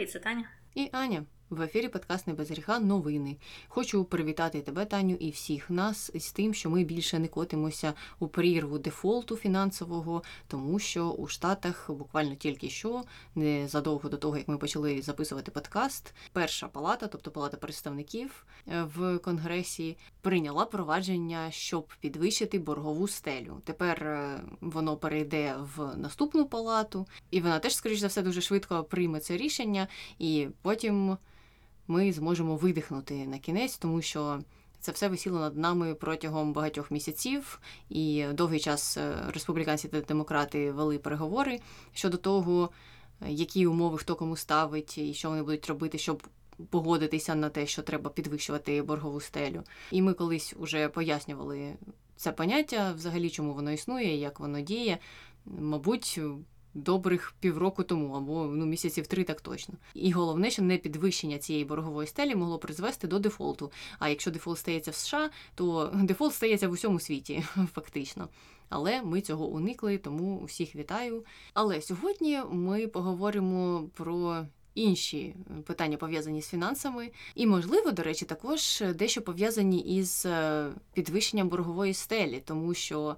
Привіт, Таня. І Аня. В ефірі подкаст «Не без гріха» новини. Хочу привітати тебе, Таню, і всіх нас з тим, що ми більше не котимося у прірву дефолту фінансового, тому що у Штатах буквально тільки що, незадовго до того, як ми почали записувати подкаст, перша палата, тобто палата представників е, в Конгресі, прийняла провадження, щоб підвищити боргову стелю. Тепер е, воно перейде в наступну палату, і вона теж, скоріш за все, дуже швидко прийме це рішення, і потім ми зможемо видихнути на кінець, тому що це все висіло над нами протягом багатьох місяців, і довгий час е, республіканці та демократи вели переговори щодо того, які умови хто кому ставить, і що вони будуть робити, щоб. Погодитися на те, що треба підвищувати боргову стелю. І ми колись вже пояснювали це поняття, взагалі, чому воно існує, як воно діє. Мабуть, добрих півроку тому, або ну місяців три так точно. І головне, що не підвищення цієї боргової стелі могло призвести до дефолту. А якщо дефолт стається в США, то дефолт стається в усьому світі, фактично. Але ми цього уникли, тому всіх вітаю. Але сьогодні ми поговоримо про. Інші питання пов'язані з фінансами, і, можливо, до речі, також дещо пов'язані із е, підвищенням боргової стелі, тому що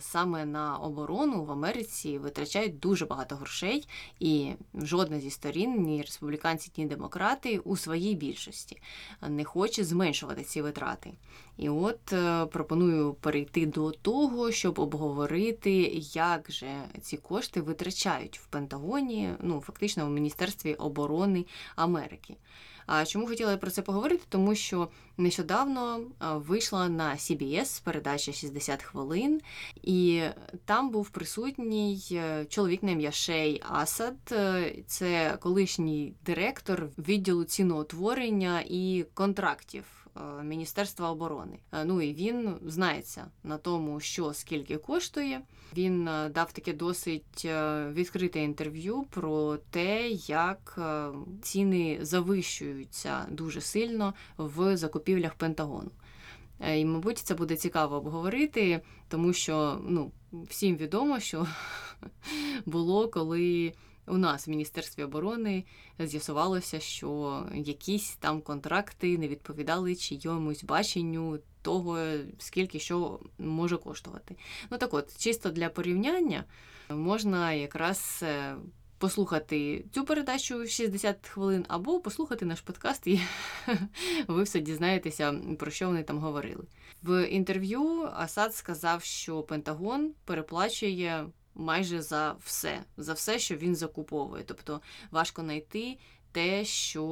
саме на оборону в Америці витрачають дуже багато грошей, і жодна зі сторін, ні республіканці, ні демократи у своїй більшості не хоче зменшувати ці витрати. І от е, пропоную перейти до того, щоб обговорити, як же ці кошти витрачають в Пентагоні, ну фактично в Міністерстві оборони Америки. А чому хотіла про це поговорити? Тому що нещодавно вийшла на CBS передача «60 хвилин, і там був присутній е, чоловік на ім'я Шей Асад, е, це колишній директор відділу ціноутворення і контрактів. Е, Міністерства оборони. Е, ну і він знається на тому, що скільки коштує. Він е, дав таке досить відкрите інтерв'ю про те, як ціни завищуються дуже сильно в закупівлях Пентагону. І, мабуть, це буде цікаво обговорити, тому що ну, всім відомо, що було коли у нас в Міністерстві оборони з'ясувалося, що якісь там контракти не відповідали чийомусь баченню того, скільки що може коштувати. Ну так от, чисто для порівняння можна якраз. Е, послухати цю передачу 60 хвилин, або послухати наш подкаст, і ви все дізнаєтеся, про що вони там говорили. В інтерв'ю Асад сказав, що Пентагон переплачує майже за все, за все, що він закуповує. Тобто важко знайти те, що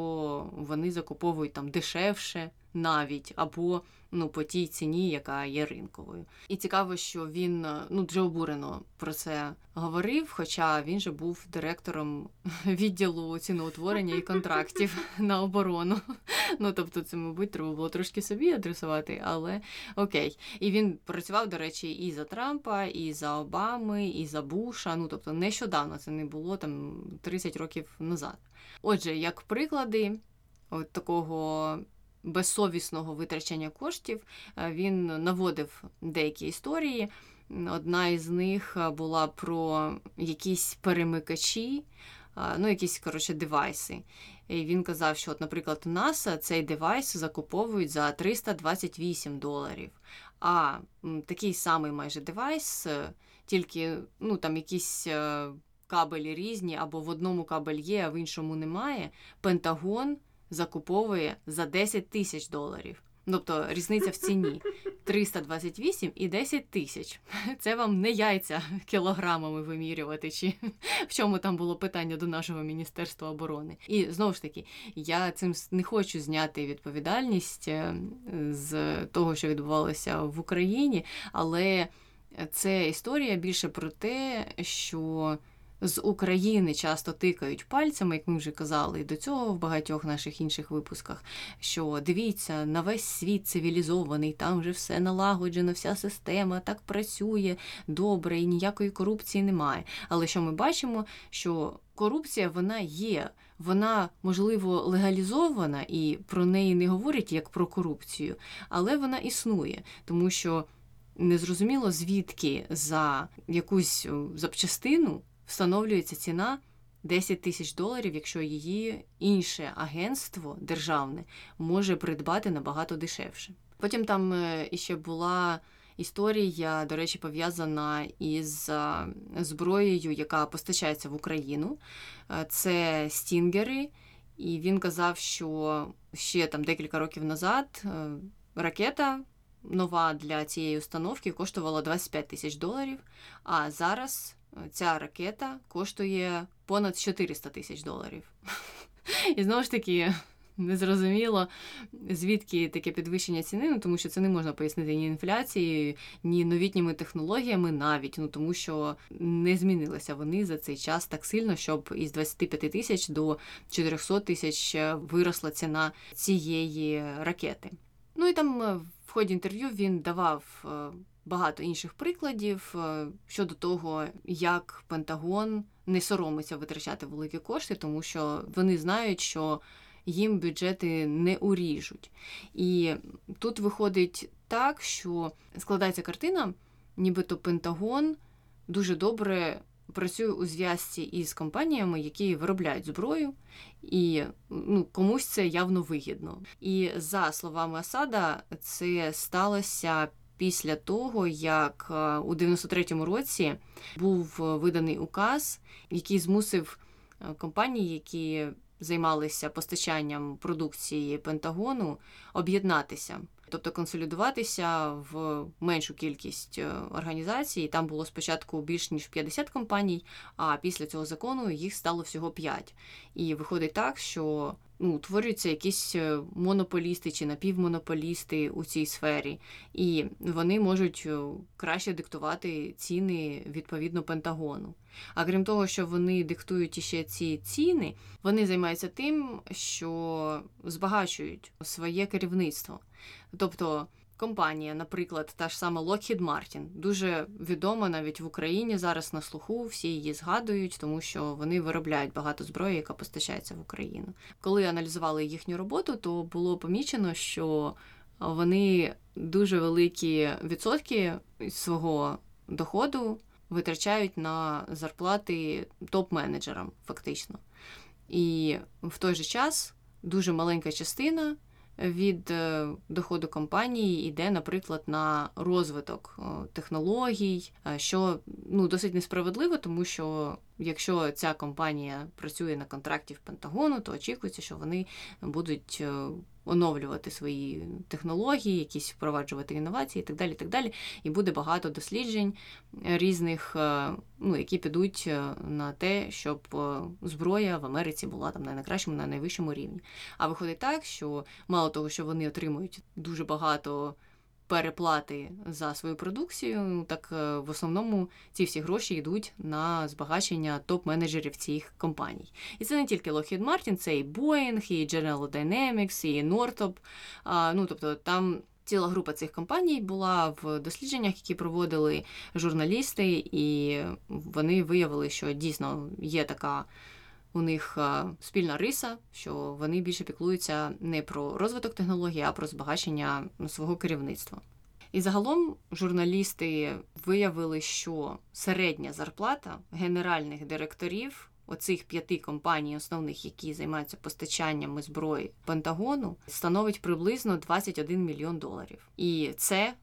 вони закуповують там дешевше навіть, або ну, по тій ціні, яка є ринковою. І цікаво, що він ну, дуже обурено про це говорив, хоча він же був директором відділу ціноутворення і контрактів на оборону. Ну, тобто, це, мабуть, треба було трошки собі адресувати, але окей. І він працював, до речі, і за Трампа, і за Обами, і за Буша. Ну, тобто, нещодавно це не було там 30 років назад. Отже, як приклади от такого безсовісного витрачання коштів, е, він наводив деякі історії. Одна із них е, була про якісь перемикачі, е, ну, якісь коротше, девайси. І він казав, що, от, наприклад, у нас цей девайс закуповують за 328 доларів. А такий самий майже девайс, тільки ну, там якісь кабелі різні, або в одному кабель є, а в іншому немає. Пентагон закуповує за 10 тисяч доларів. Тобто різниця в ціні 328 і 10 тисяч. Це вам не яйця кілограмами вимірювати, чи в чому там було питання до нашого Міністерства оборони. І знову ж таки, я цим не хочу зняти відповідальність е, з того, що відбувалося в Україні, але це історія більше про те, що з України часто тикають пальцями, як ми вже казали, і до цього в багатьох наших інших випусках. Що дивіться, на весь світ цивілізований, там вже все налагоджено, вся система так працює добре і ніякої корупції немає. Але що ми бачимо, що корупція вона є, вона можливо легалізована і про неї не говорять як про корупцію, але вона існує, тому що. Незрозуміло звідки за якусь запчастину встановлюється ціна 10 тисяч доларів, якщо її інше агентство державне може придбати набагато дешевше. Потім там е, іще була історія, до речі, пов'язана із е, зброєю, яка постачається в Україну. Е, це стінгери, і він казав, що ще там декілька років назад ракета. Нова для цієї установки коштувала 25 тисяч доларів, а зараз ця ракета коштує понад 400 тисяч доларів. І знову ж таки, незрозуміло, звідки таке підвищення ціни, ну тому що це не можна пояснити ні інфляцією, ні новітніми технологіями навіть, ну тому що не змінилися вони за цей час так сильно, щоб із 25 тисяч до 400 тисяч виросла ціна цієї ракети. Ну і там е, в ході інтерв'ю він давав е, багато інших прикладів е, щодо того, як Пентагон не соромиться витрачати великі кошти, тому що вони знають, що їм бюджети не уріжуть. І тут виходить так, що складається картина, нібито Пентагон дуже добре. Працює у зв'язці із компаніями, які виробляють зброю, і ну, комусь це явно вигідно. І за словами Асада, це сталося після того, як е, у 93-му році був е, виданий указ, який змусив е, компанії, які займалися постачанням продукції Пентагону, об'єднатися. Тобто консолідуватися в меншу кількість організацій. Там було спочатку більш ніж 50 компаній, а після цього закону їх стало всього 5. І виходить так, що ну, утворюються якісь е, монополісти чи напівмонополісти у цій сфері, і вони можуть е, краще диктувати ціни відповідно Пентагону. А крім того, що вони диктують іще ці ціни, вони займаються тим, що збагачують своє керівництво. Тобто компанія, наприклад, та ж сама Lockheed Martin, дуже відома навіть в Україні зараз на слуху, всі її згадують, тому що вони виробляють багато зброї, яка постачається в Україну. Коли аналізували їхню роботу, то було помічено, що вони дуже великі відсотки свого доходу витрачають на зарплати топ-менеджерам, фактично. І в той же час дуже маленька частина від е, доходу компанії йде, наприклад, на розвиток технологій, е, що ну досить несправедливо, тому що якщо ця компанія працює на контракті в Пентагону, то очікується, що вони будуть е, оновлювати свої технології, якісь впроваджувати інновації і так далі. І так далі. І буде багато досліджень різних, е, ну, які підуть е, на те, щоб зброя в Америці була там на найкращому, на найвищому рівні. А виходить так, що мало того, що вони отримують дуже багато переплати за свою продукцію, так е, в основному ці всі гроші йдуть на збагачення топ-менеджерів цих компаній. І це не тільки Lockheed Martin, це і Boeing, і General Dynamics, і Northrop. Ну тобто там. Ціла група цих компаній була в дослідженнях, які проводили журналісти, і вони виявили, що дійсно є така у них спільна риса, що вони більше піклуються не про розвиток технологій, а про збагачення свого керівництва. І загалом журналісти виявили, що середня зарплата генеральних директорів оцих п'яти компаній, основних, які займаються постачаннями зброї Пентагону, становить приблизно 21 мільйон доларів. І це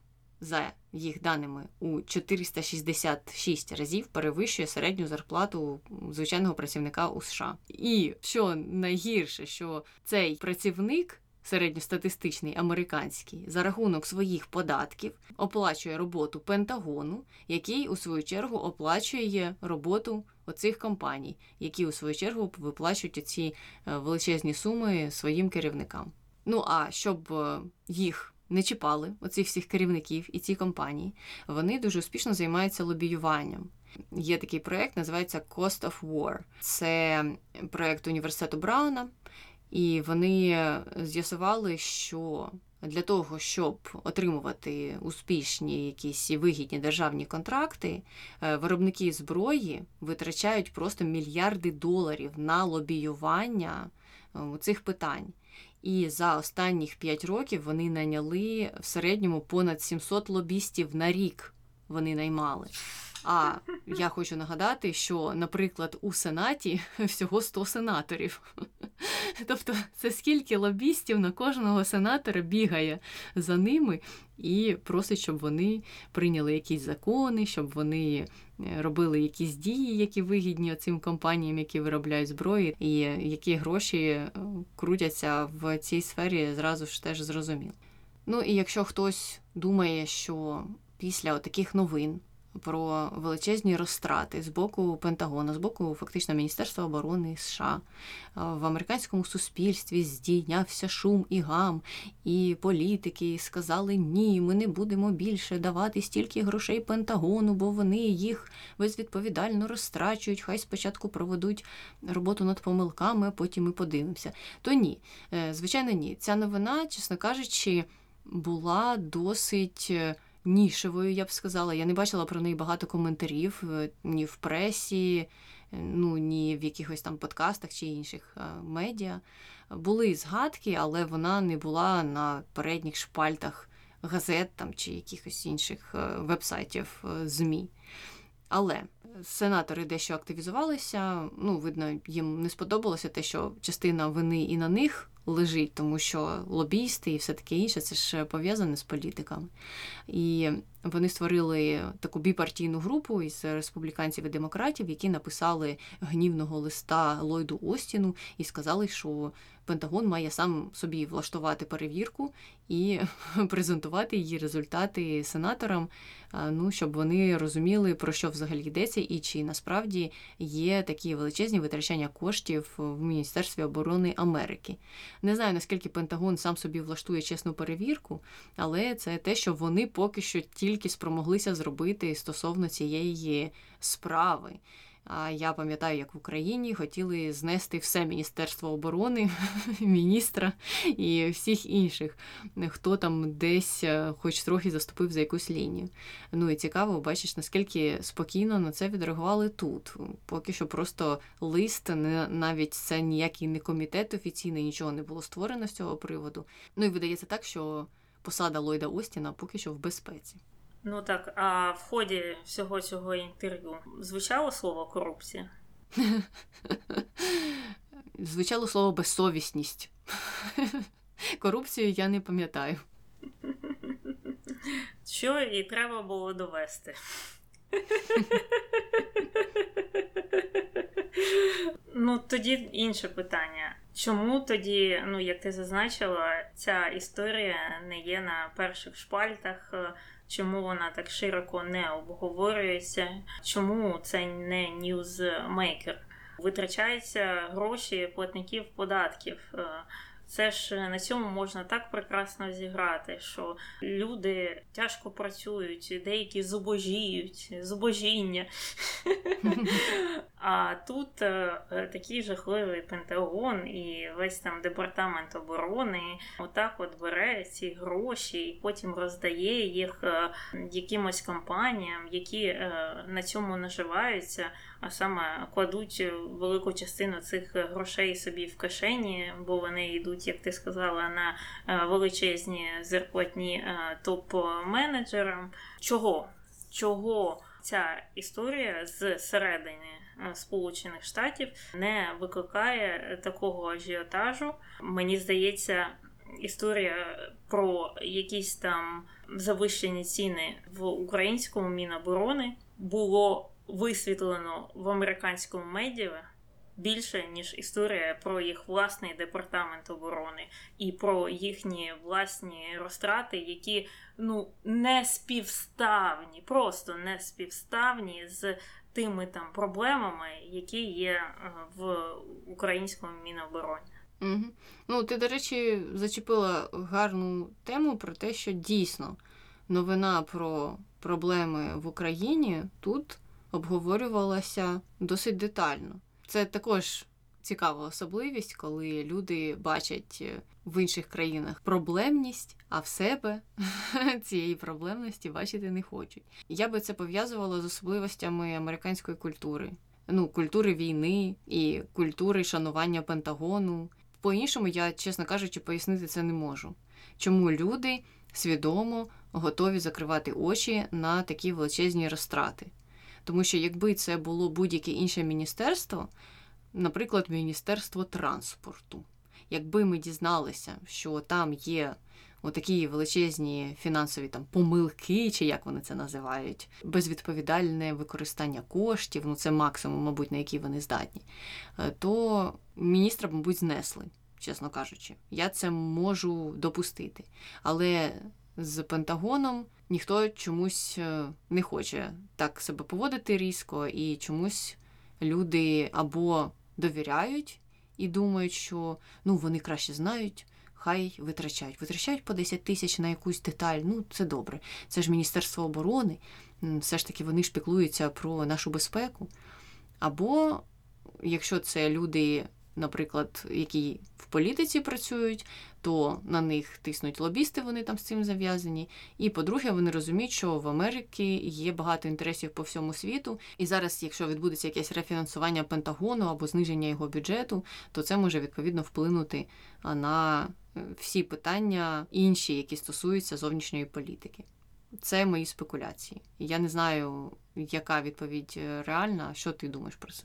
за їх даними у 466 разів перевищує середню зарплату звичайного працівника у США. І що найгірше, що цей працівник. Середньостатистичний американський за рахунок своїх податків оплачує роботу Пентагону, який у свою чергу оплачує роботу оцих компаній, які у свою чергу виплачують ці е, величезні суми своїм керівникам. Ну а щоб е, їх не чіпали оцих всіх керівників і ці компанії, вони дуже успішно займаються лобіюванням. Є такий проєкт, називається Cost of War. Це проєкт університету Брауна, і вони з'ясували, що для того, щоб отримувати успішні якісь вигідні державні контракти, е, виробники зброї витрачають просто мільярди доларів на лобіювання е, цих питань. І за останніх 5 років вони найняли в середньому понад 700 лобістів на рік. Вони наймали. А я хочу нагадати, що, наприклад, у Сенаті всього 100 сенаторів. Тобто, це скільки лобістів на кожного сенатора бігає за ними і просить, щоб вони прийняли якісь закони, щоб вони робили якісь дії, які вигідні цим компаніям, які виробляють зброї, і які гроші е, крутяться в цій сфері, зразу ж теж зрозуміло. Ну і якщо хтось думає, що після таких новин про величезні розтрати з боку Пентагону, з боку фактично Міністерства оборони США в американському суспільстві здійнявся шум і гам, і політики сказали: ні, ми не будемо більше давати стільки грошей Пентагону, бо вони їх безвідповідально розтрачують. Хай спочатку проведуть роботу над помилками, а потім ми подивимося. То ні, е, звичайно, ні. Ця новина, чесно кажучи, була досить. Нішевою, я б сказала. Я не бачила про неї багато коментарів е, ні в пресі, е, ну ні в якихось там подкастах чи інших е, медіа. Були згадки, але вона не була на передніх шпальтах газет там чи якихось інших вебсайтів ЗМІ. Але сенатори дещо активізувалися. Ну, видно, їм не сподобалося те, що частина вини і на них лежить, тому що лобісти і все таке інше це ж пов'язане з політиками. І вони створили таку біпартійну групу із республіканців і демократів, які написали гнівного листа Ллойду Остіну і сказали, що Пентагон має сам собі влаштувати перевірку і презентувати її результати сенаторам, ну щоб вони розуміли, про що взагалі йдеться, і чи насправді є такі величезні витрачання коштів в Міністерстві оборони Америки. Не знаю наскільки Пентагон сам собі влаштує чесну перевірку, але це те, що вони поки що тільки спромоглися зробити стосовно цієї справи. Я пам'ятаю, як в Україні хотіли знести все Міністерство оборони, міністра і всіх інших, хто там десь е, хоч трохи заступив за якусь лінію. Ну і цікаво, бачиш, наскільки спокійно на це відреагували тут. Поки що просто лист, навіть це ніякий не комітет офіційний, нічого не було створено з цього приводу. Ну і видається так, що посада Ллойда Остіна поки що в безпеці. Ну так, а в ході всього цього інтерв'ю звучало слово корупція? Звучало слово безсовісність. Корупцію я не пам'ятаю. Що і треба було довести. Ну, тоді інше питання. Чому тоді, ну як ти зазначила, ця історія не є на перших шпальтах чому вона так широко не обговорюється, чому це не ньюзмейкер. Витрачаються гроші платників податків. Е, це ж на цьому можна так прекрасно зіграти, що люди тяжко працюють, деякі зубожіють, зубожіння. А тут е, такий жахливий Пентагон і весь там департамент оборони отак от бере ці гроші і потім роздає їх е, якимось компаніям, які е, на цьому наживаються а саме кладуть велику частину цих грошей собі в кишені, бо вони йдуть, як ти сказала, на е, величезні зарплатні е, топ-менеджерам. Чого? Чого ця історія з середини е, Сполучених Штатів не викликає такого ажіотажу? Мені здається. Історія про якісь там завищені ціни в українському міноборони було висвітлено в американському медіа більше, ніж історія про їх власний департамент оборони і про їхні власні розтрати, які ну не співставні, просто не співставні з тими там проблемами, які є е, в українському мінобороні. Угу. Ну, ти, до речі, зачепила гарну тему про те, що дійсно новина про проблеми в Україні тут обговорювалася досить детально. Це також цікава особливість, коли люди бачать е, в інших країнах проблемність, а в себе цієї проблемності бачити не хочуть. Я би це пов'язувала з особливостями американської культури. Ну, культури війни і культури шанування Пентагону. По-іншому, я, чесно кажучи, пояснити це не можу. Чому люди свідомо готові закривати очі на такі величезні розтрати? Тому що якби це було будь-яке інше міністерство, наприклад, Міністерство транспорту, якби ми дізналися, що там є отакі величезні фінансові там помилки, чи як вони це називають, безвідповідальне використання коштів, ну це максимум, мабуть, на який вони здатні, е, то міністра, мабуть, знесли, чесно кажучи. Я це можу допустити. Але з Пентагоном ніхто чомусь е, не хоче так себе поводити різко, і чомусь люди або довіряють і думають, що ну вони краще знають. Хай витрачають. Витрачають по 10 тисяч на якусь деталь. Ну, це добре. Це ж Міністерство оборони. Все ж таки вони ж піклуються про нашу безпеку. Або, якщо це люди наприклад, які в політиці працюють, то на них тиснуть лобісти, вони там з цим зав'язані. І по-друге, вони розуміють, що в Америці є багато інтересів по всьому світу. І зараз, якщо відбудеться якесь рефінансування Пентагону або зниження його бюджету, то це може відповідно вплинути на е, всі питання інші, які стосуються зовнішньої політики. Це мої спекуляції. Я не знаю, яка відповідь е, реальна. Що ти думаєш про це?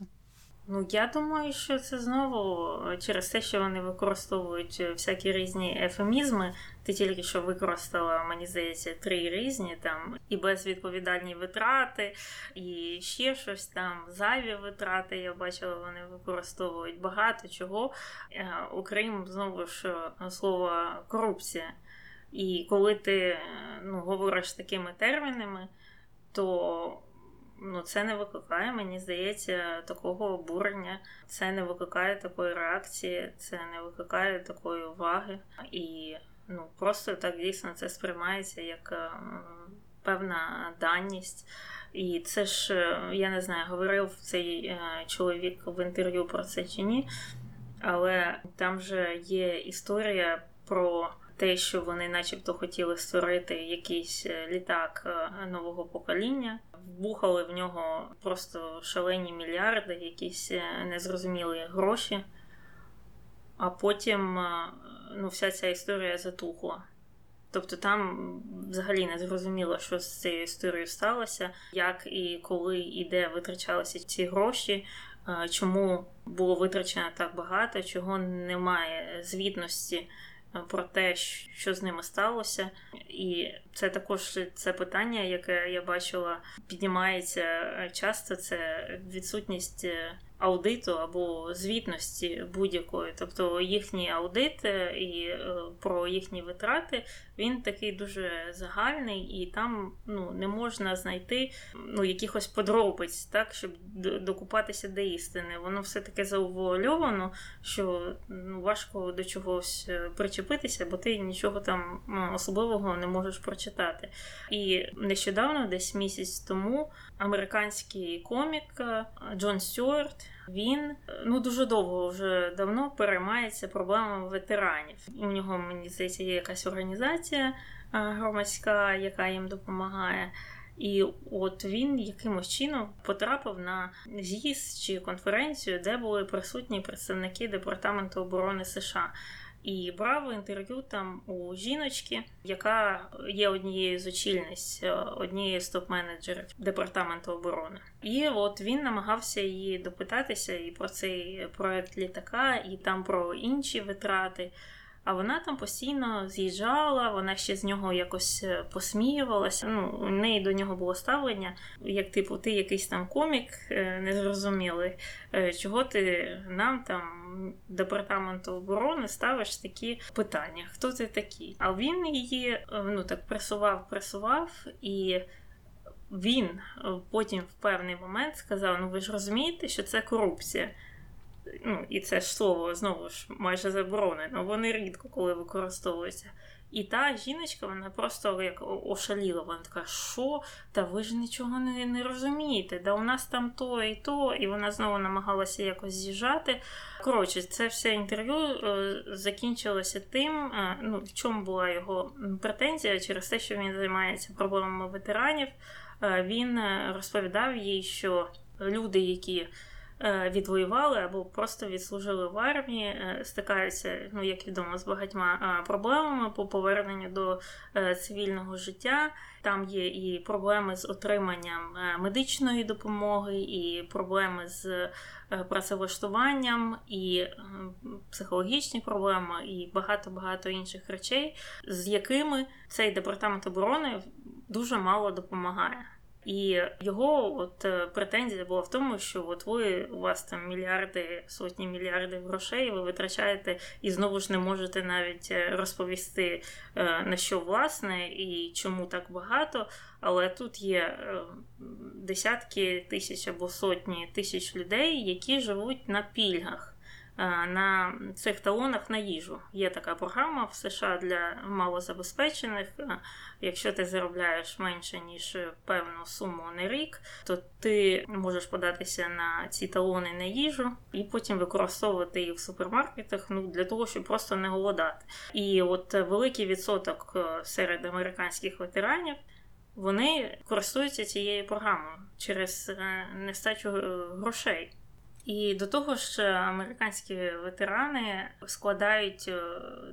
Ну, я думаю, що це знову е, через те, що вони використовують е, всякі різні ефемізми. Ти тільки що використала, мені здається, три різні там і безвідповідальні витрати, і ще щось там, зайві витрати. Я бачила, вони використовують багато чого, е, окрім знову ж слова корупція. І коли ти ну, говориш такими термінами, то ну це не викликає, мені здається, такого обурення, це не викликає такої реакції, це не викликає такої уваги. І ну просто так дійсно це сприймається як е, певна даність. І це ж, е, я не знаю, говорив цей е, чоловік в інтерв'ю про це чи ні, але там же є історія про те, що вони, начебто, хотіли створити якийсь літак нового покоління вбухали в нього просто шалені мільярди, якісь е, незрозумілі гроші, а потім е, ну, вся ця історія затухла. Тобто там взагалі не зрозуміло, що з цією історією сталося, як і коли і де витрачалися ці гроші, е, чому було витрачено так багато, чого немає звітності про те, що з ними сталося, і це також це питання, яке я бачила, піднімається часто. Це відсутність аудиту або звітності будь-якої. Тобто їхній аудит е, і е, про їхні витрати він такий дуже загальний, і там ну, не можна знайти ну, якихось подробиць, так, щоб докупатися до істини. Воно все таке заувольовано, що ну, важко до чогось е, причепитися, бо ти нічого там ну, особливого не можеш прочитати. І нещодавно, десь місяць тому, американський комік Джон Стюарт. Він ну дуже довго вже давно переймається проблемами ветеранів. У нього мені здається є якась організація громадська, яка їм допомагає. І от він якимось чином потрапив на з'їзд чи конференцію, де були присутні представники департаменту оборони США і брав інтерв'ю там у жіночки, яка є однією з очільниць, однієї однією з топ-менеджерів департаменту оборони. І от він намагався її допитатися і про цей проект літака, і там про інші витрати. А вона там постійно з'їжджала, вона ще з нього якось е, посміювалася. Ну, у неї до нього було ставлення, як типу, ти якийсь там комік е, незрозумілий, е, чого ти нам там, департаменту оборони, ставиш такі питання? Хто ти такий? А він її ну так пресував, пресував і. Він потім в певний момент сказав: Ну ви ж розумієте, що це корупція ну, і це ж слово знову ж майже заборонено, вони рідко коли використовуються. І та жіночка, вона просто як ошаліла. Вона така, що? Та ви ж нічого не не розумієте, да у нас там то і то, і вона знову намагалася якось з'їжджати. Коротше, це все інтерв'ю е, закінчилося тим, е, ну, в чому була його претензія через те, що він займається проблемами ветеранів. Е, він розповідав їй, що люди, які відвоювали або просто відслужили в армії, е, стикаються, ну як відомо, з багатьма проблемами по поверненню до цивільного життя. Там є і проблеми з отриманням медичної допомоги, і проблеми з працевлаштуванням, і психологічні проблеми, і багато багато інших речей, з якими цей департамент оборони дуже мало допомагає. І його от е, претензія була в тому, що от ви у вас там мільярди, сотні мільярдів грошей, ви витрачаєте і знову ж не можете навіть е, розповісти е, на що власне і чому так багато. Але тут є десятки тисяч або сотні тисяч людей, які живуть на пільгах. Е, на цих талонах на їжу. Є така програма в США для малозабезпечених. Е, якщо ти заробляєш менше ніж певну суму на рік, то ти можеш податися на ці талони на їжу і потім використовувати їх в супермаркетах ну, для того, щоб просто не голодати. І от великий відсоток е, серед американських ветеранів. Вони користуються цією програмою через нестачу грошей. І до того ж, американські ветерани складають е,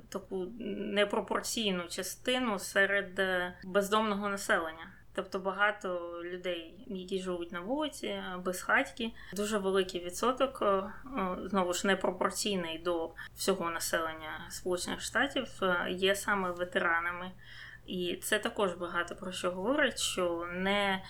таку непропорційну частину серед е, бездомного населення. Тобто багато людей, які живуть на вулиці, без хатьки, дуже великий відсоток, е, знову ж непропорційний до всього населення Сполучених Штатів, є саме ветеранами. І це також багато про що говорить, що не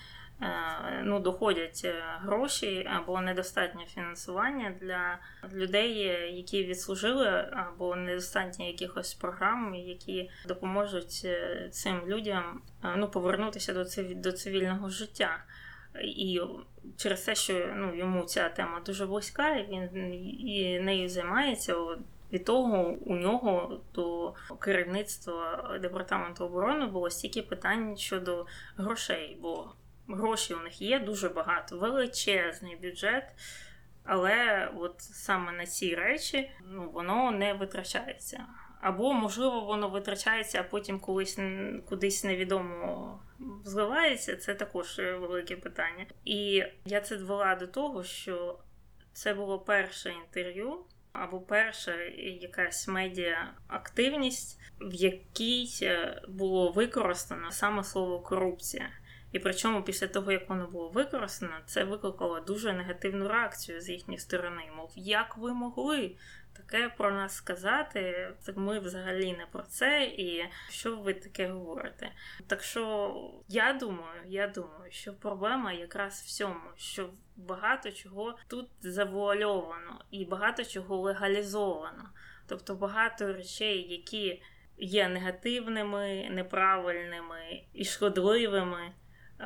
ну, доходять е, гроші або недостатнє фінансування для людей, які відслужили, або недостатньо якихось програм, які допоможуть е, цим людям ну, повернутися до до цивільного життя. І через те, що ну, йому ця тема дуже близька, він і нею займається. Від того у нього до керівництва департаменту оборони було стільки питань щодо грошей, бо гроші у них є дуже багато, величезний бюджет. Але от саме на ці речі ну, воно не витрачається. Або, можливо, воно витрачається, а потім колись кудись невідомо зливається. Це також велике питання. І я це довела до того, що це було перше інтерв'ю, або перша якась медіа активність, в якій е, було використано саме слово корупція. І причому після того, як воно було використано, це викликало дуже негативну реакцію з їхньої сторони. Мов, як ви могли таке про нас сказати? Ми взагалі не про це, і що ви таке говорите? Так що я думаю, я думаю, що проблема якраз в цьому, що багато чого тут завуальовано і багато чого легалізовано. Тобто багато речей, які є негативними, неправильними і шкодливими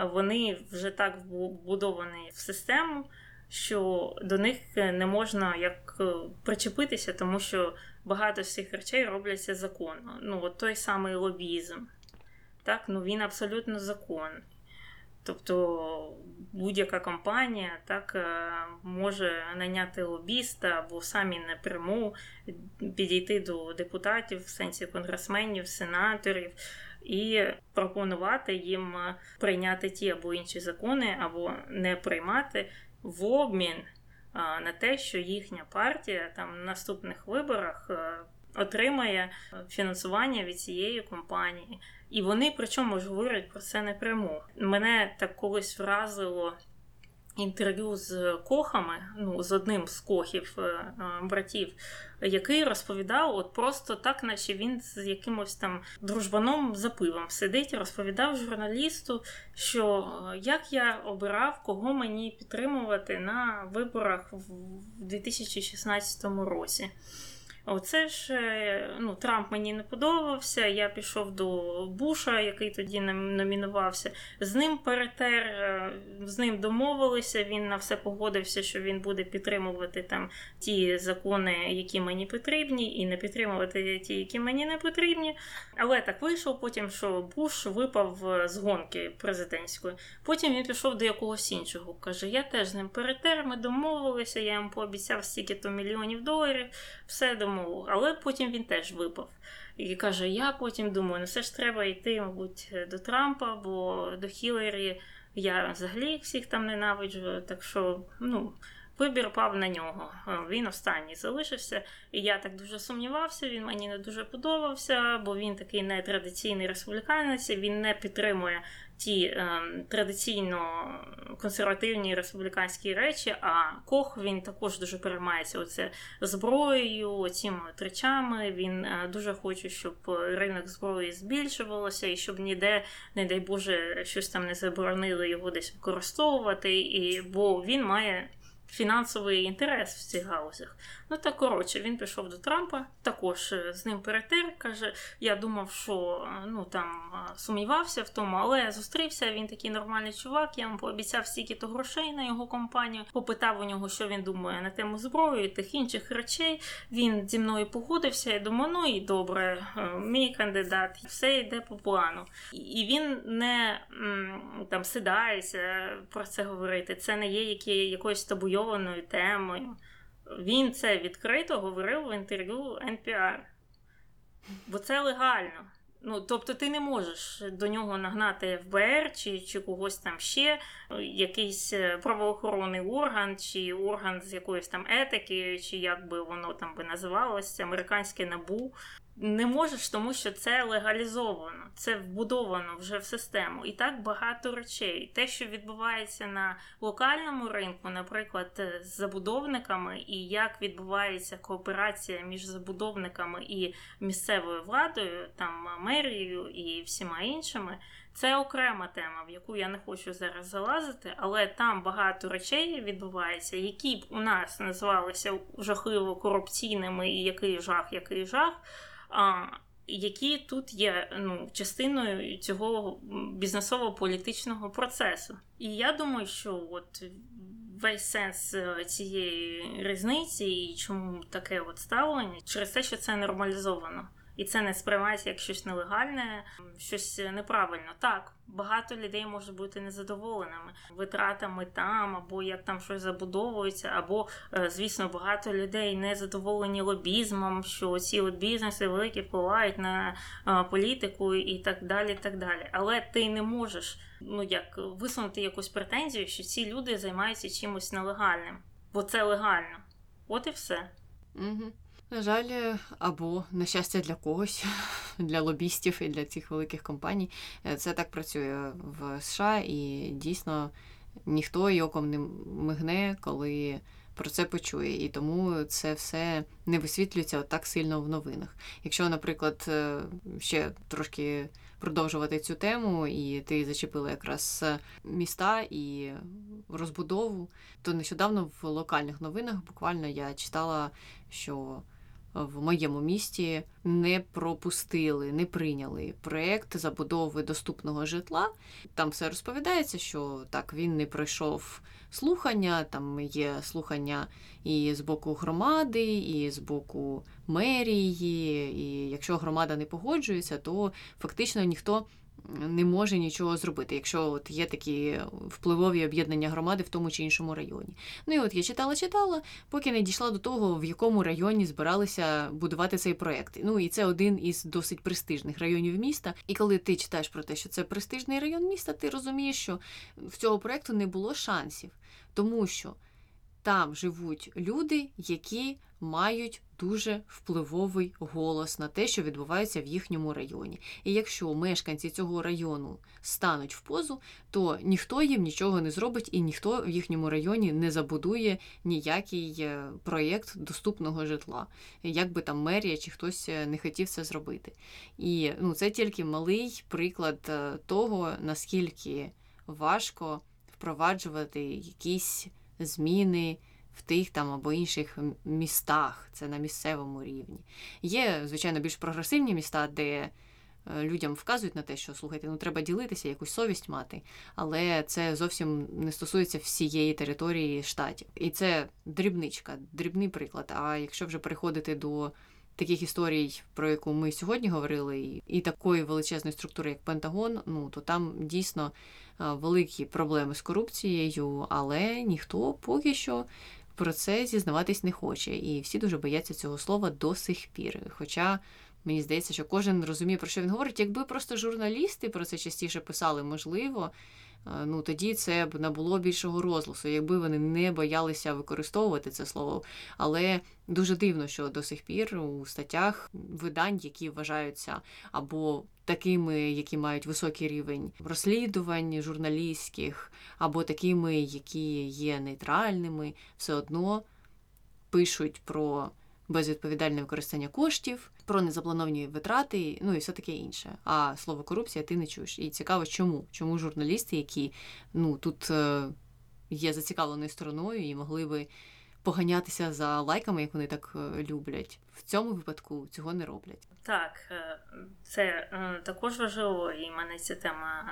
вони вже так вбудовані в систему, що до них не можна як е, причепитися, тому що багато з цих речей робляться законно. Ну, от той самий лобізм. Так, ну він абсолютно законний. Тобто будь-яка компанія так е, може найняти лобіста або самі напряму підійти до депутатів, в сенсі конгресменів, сенаторів і пропонувати їм е, прийняти ті або інші закони, або не приймати в обмін е, на те, що їхня партія там на наступних виборах е, отримає фінансування від цієї компанії. І вони причому ж говорять про це напряму. Мене так колись вразило інтерв'ю з кохами, ну з одним з кохів братів який розповідав, от просто так, наче він з якимось там дружбаном за пивом сидить, розповідав журналісту, що е, як я обирав, кого мені підтримувати на виборах в 2016 році. Оце ж е, ну, Трамп мені не подобався. Я пішов до Буша, який тоді номінувався. З ним перетер, е, з ним домовилися. Він на все погодився, що він буде підтримувати там ті закони, які мені потрібні, і не підтримувати ті, які мені не потрібні. Але так вийшло потім, що Буш випав з гонки президентської. Потім він пішов до якогось іншого. Каже: Я теж з ним перетер, ми домовилися, я йому пообіцяв стільки-то мільйонів доларів. Все домовилися цьому, але потім він теж випав. І каже: Я потім думаю, ну все ж треба йти, мабуть, до Трампа, бо до Хіларі я взагалі всіх там ненавиджу. Так що, ну, вибір пав на нього. Е, він останній залишився. І я так дуже сумнівався. Він мені не дуже подобався, бо він такий нетрадиційний республіканець. Він не підтримує ті ем, традиційно консервативні республіканські речі. А Кох він також дуже переймається оце зброєю, цими речами. Він е, дуже хоче, щоб ринок зброї збільшувалося, і щоб ніде, не дай Боже, щось там не заборонили його десь використовувати. І бо він має фінансовий інтерес в цих гаузях. Ну так коротше, він пішов до Трампа, також е, з ним перетер. Каже: я думав, що е, ну там е, сумнівався в тому, але зустрівся. Він такий нормальний чувак. Я йому пообіцяв стільки то грошей на його компанію. Попитав у нього, що він думає на тему зброї, тих інших речей. Він зі мною погодився. Я думаю, ну і добре, мій кандидат, все йде по плану. І він не там сидається про це говорити. Це не є які, якоюсь табуйованою темою. Він це відкрито говорив в інтерв'ю NPR. Бо це легально. Ну, Тобто ти не можеш до нього нагнати ФБР чи чи когось там ще, якийсь е, правоохоронний орган, чи орган з якоїсь там етики, чи як би воно там би називалося, американське набу не можеш, тому що це легалізовано, це вбудовано вже в систему. І так багато речей. Те, що відбувається на локальному ринку, наприклад, е, з забудовниками, і як відбувається кооперація між забудовниками і місцевою владою, там мерією і всіма іншими. Це окрема тема, в яку я не хочу зараз залазити, але там багато речей відбувається, які б у нас називалися жахливо корупційними, і який жах, який жах які тут є ну, частиною цього бізнесово-політичного процесу. І я думаю, що от весь сенс е, цієї різниці і чому таке от ставлення через те, що це нормалізовано. І це не сприймається як щось нелегальне, щось неправильно. Так, багато людей може бути незадоволеними витратами там, або як там щось забудовується, або, е, звісно, багато людей не задоволені лобізмом, що ці бізнеси великі впливають на е, політику і так далі. так далі. Але ти не можеш ну як висунути якусь претензію, що ці люди займаються чимось нелегальним, бо це легально. От і все. Угу. На жаль, або на щастя для когось, для лобістів і для цих великих компаній, е, це так працює в США, і дійсно ніхто й оком не мигне, коли про це почує. І тому це все не висвітлюється так сильно в новинах. Якщо, наприклад, е, ще трошки продовжувати цю тему, і ти зачепила якраз міста і розбудову, то нещодавно в локальних новинах буквально я читала, що в моєму місті не пропустили, не прийняли проєкт забудови доступного житла. Там все розповідається, що так він не пройшов слухання. Там є слухання і з боку громади, і з боку мерії. І якщо громада не погоджується, то фактично ніхто не може нічого зробити, якщо от є такі впливові об'єднання громади в тому чи іншому районі. Ну і от я читала, читала, поки не дійшла до того, в якому районі збиралися будувати цей проект. Ну і це один із досить престижних районів міста. І коли ти читаєш про те, що це престижний район міста, ти розумієш, що в цього проекту не було шансів, тому що там живуть люди, які мають дуже впливовий голос на те, що відбувається в їхньому районі. І якщо мешканці цього району стануть в позу, то ніхто їм нічого не зробить, і ніхто в їхньому районі не забудує ніякий е, проєкт доступного житла, як би там мерія чи хтось е, не хотів це зробити. І ну, це тільки малий приклад е, того, наскільки важко впроваджувати якісь зміни в тих там або інших містах, це на місцевому рівні. Є, звичайно, більш прогресивні міста, де е, людям вказують на те, що слухайте, ну треба ділитися, якусь совість мати, але це зовсім не стосується всієї території штатів. І це дрібничка, дрібний приклад. А якщо вже переходити до таких історій, про яку ми сьогодні говорили, і такої величезної структури, як Пентагон, ну то там дійсно е, великі проблеми з корупцією, але ніхто поки що про це зізнаватись не хоче. І всі дуже бояться цього слова до сих пір. Хоча мені здається, що кожен розуміє, про що він говорить. Якби просто журналісти про це частіше писали, можливо, ну тоді це б набуло більшого розголосу, якби вони не боялися використовувати це слово. Але дуже дивно, що до сих пір у статтях видань, які вважаються або такими, які мають високий рівень розслідувань журналістських, або такими, які є нейтральними, все одно пишуть про безвідповідальне використання коштів, про незаплановані витрати, ну і все таке інше. А слово корупція ти не чуєш. І цікаво, чому? Чому журналісти, які ну тут е, є зацікавленою стороною і могли би поганятися за лайками, як вони так е, люблять, в цьому випадку цього не роблять. Так, е, це е, також важливо, і мене ця тема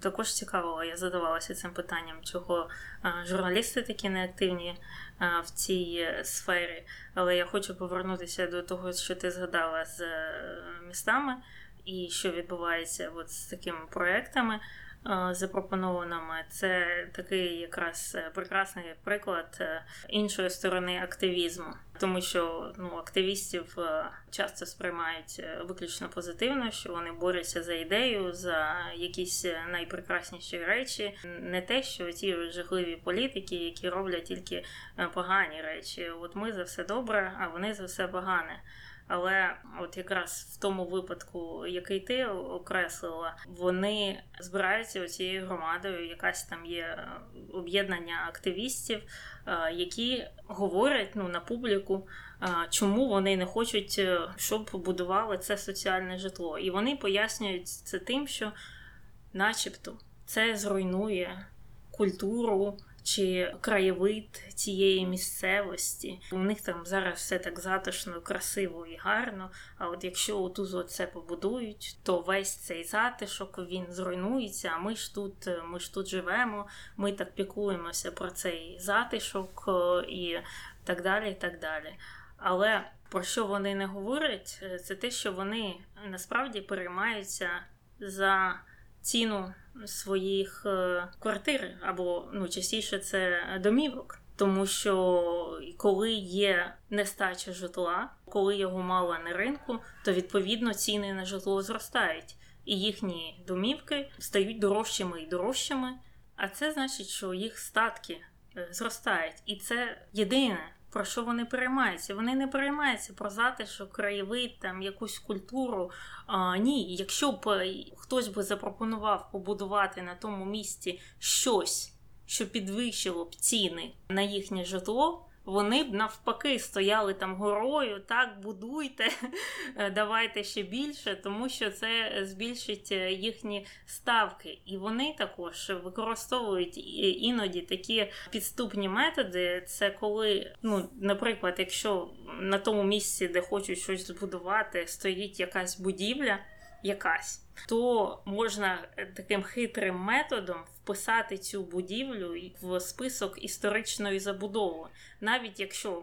також цікавила. Я задавалася цим питанням, чого журналісти такі неактивні в цій сфері. Але я хочу повернутися до того, що ти згадала з містами і що відбувається от з такими проектами. Е, запропонованими. Це такий якраз е, прекрасний приклад е, іншої сторони активізму, тому що ну активістів часто сприймають виключно позитивно, що вони борються за ідею, за якісь найпрекрасніші речі, не те, що ті жахливі політики, які роблять тільки погані речі. От ми за все добре, а вони за все погане. Але от якраз в тому випадку, який ти окреслила, вони збираються цією громадою. Якась там є е, об'єднання активістів, е, які говорять ну на публіку, е, чому вони не хочуть, щоб будували це соціальне житло. І вони пояснюють це тим, що, начебто, це зруйнує культуру чи краєвид цієї місцевості. У них там зараз все так затишно, красиво і гарно. А от якщо отузу це побудують, то весь цей затишок він зруйнується. А ми ж тут, ми ж тут живемо, ми так піклуємося про цей затишок е, і так далі. і так далі. Але про що вони не говорять, е, це те, що вони насправді переймаються за ціну своїх е, квартир, або ну частіше це домівок. Тому що коли є нестача житла, коли його мало на ринку, то відповідно ціни на житло зростають, і їхні домівки стають дорожчими і дорожчими. А це значить, що їх статки е, зростають, і це єдине, про що вони переймаються? Вони не переймаються про затишок, краєвид, там якусь культуру. А, Ні, якщо б е, хтось би запропонував побудувати на тому місці щось, що підвищило б ціни на їхнє житло вони б навпаки стояли там горою, так, будуйте, давайте ще більше, тому що це збільшить е, їхні ставки. І вони також використовують іноді такі підступні методи. Це коли, ну, наприклад, якщо на тому місці, де хочуть щось збудувати, стоїть якась будівля якась, то можна е, таким хитрим методом вписати цю будівлю в список історичної забудови, навіть якщо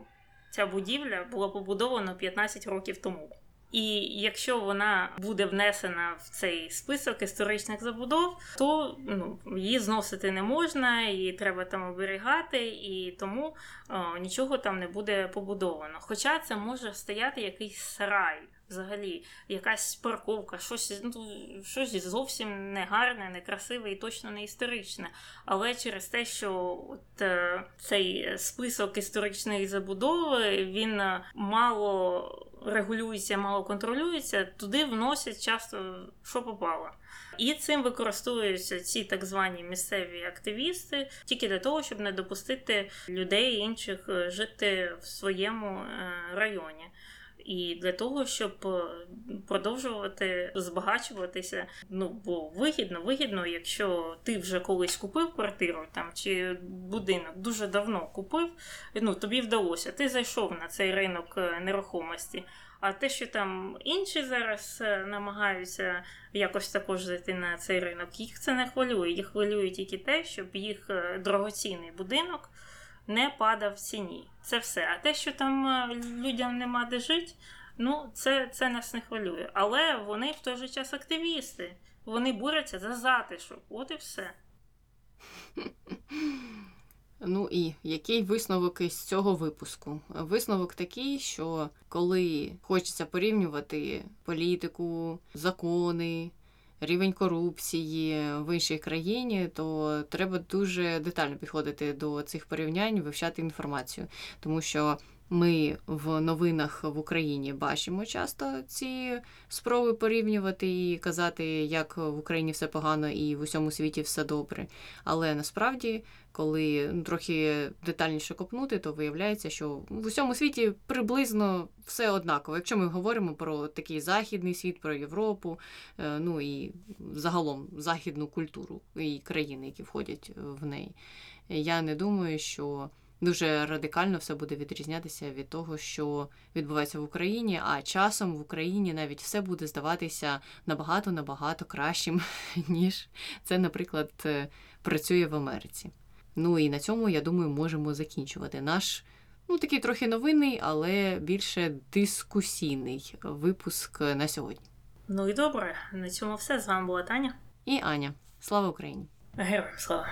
ця будівля була побудована 15 років тому. І якщо вона буде внесена в цей список історичних забудов, то ну, її зносити не можна, її треба там оберігати, і тому о, нічого там не буде побудовано. Хоча це може стояти якийсь сарай взагалі якась парковка, щось ну, щось зовсім не гарне, не красиве і точно не історичне. Але через те, що от, е, цей список історичної забудови він е, мало регулюється, мало контролюється, туди вносять часто що попало. І цим використовуються ці так звані місцеві активісти тільки для того, щоб не допустити людей інших е, жити в своєму районі. І для того, щоб е, продовжувати збагачуватися, ну бо вигідно, вигідно, якщо ти вже колись купив квартиру там чи будинок дуже давно купив, ну тобі вдалося, ти зайшов на цей ринок е, нерухомості. А те, що там інші зараз е, намагаються якось також зайти на цей ринок, їх це не хвилює. Їх хвилює тільки те, щоб їх дорогоцінний будинок не падав в ціні. Це все. А те, що там е, людям нема де жити, ну це це нас не хвилює. Але вони в той же час активісти. Вони борються за затишок. От і все. Ну і який висновок із цього випуску? Висновок такий, що коли хочеться порівнювати політику, закони, рівень корупції в іншій країні, то треба дуже детально підходити до цих порівнянь, вивчати інформацію, тому що. Ми в новинах в Україні бачимо часто ці спроби порівнювати і казати, як в Україні все погано і в усьому світі все добре. Але насправді, коли ну, трохи детальніше копнути, то виявляється, що в усьому світі приблизно все однаково. Якщо ми говоримо про такий західний світ, про Європу, е, ну і загалом західну культуру і країни, які входять в неї. Я не думаю, що дуже радикально все буде відрізнятися від того, що відбувається в Україні, а часом в Україні навіть все буде здаватися набагато набагато кращим, ніж це, наприклад, е, працює в Америці. Ну і на цьому, я думаю, можемо закінчувати наш. Ну, такий трохи новинний, але більше дискусійний випуск на сьогодні. Ну і добре, на цьому все. З вами була Таня. І Аня. Слава Україні! Героям слава!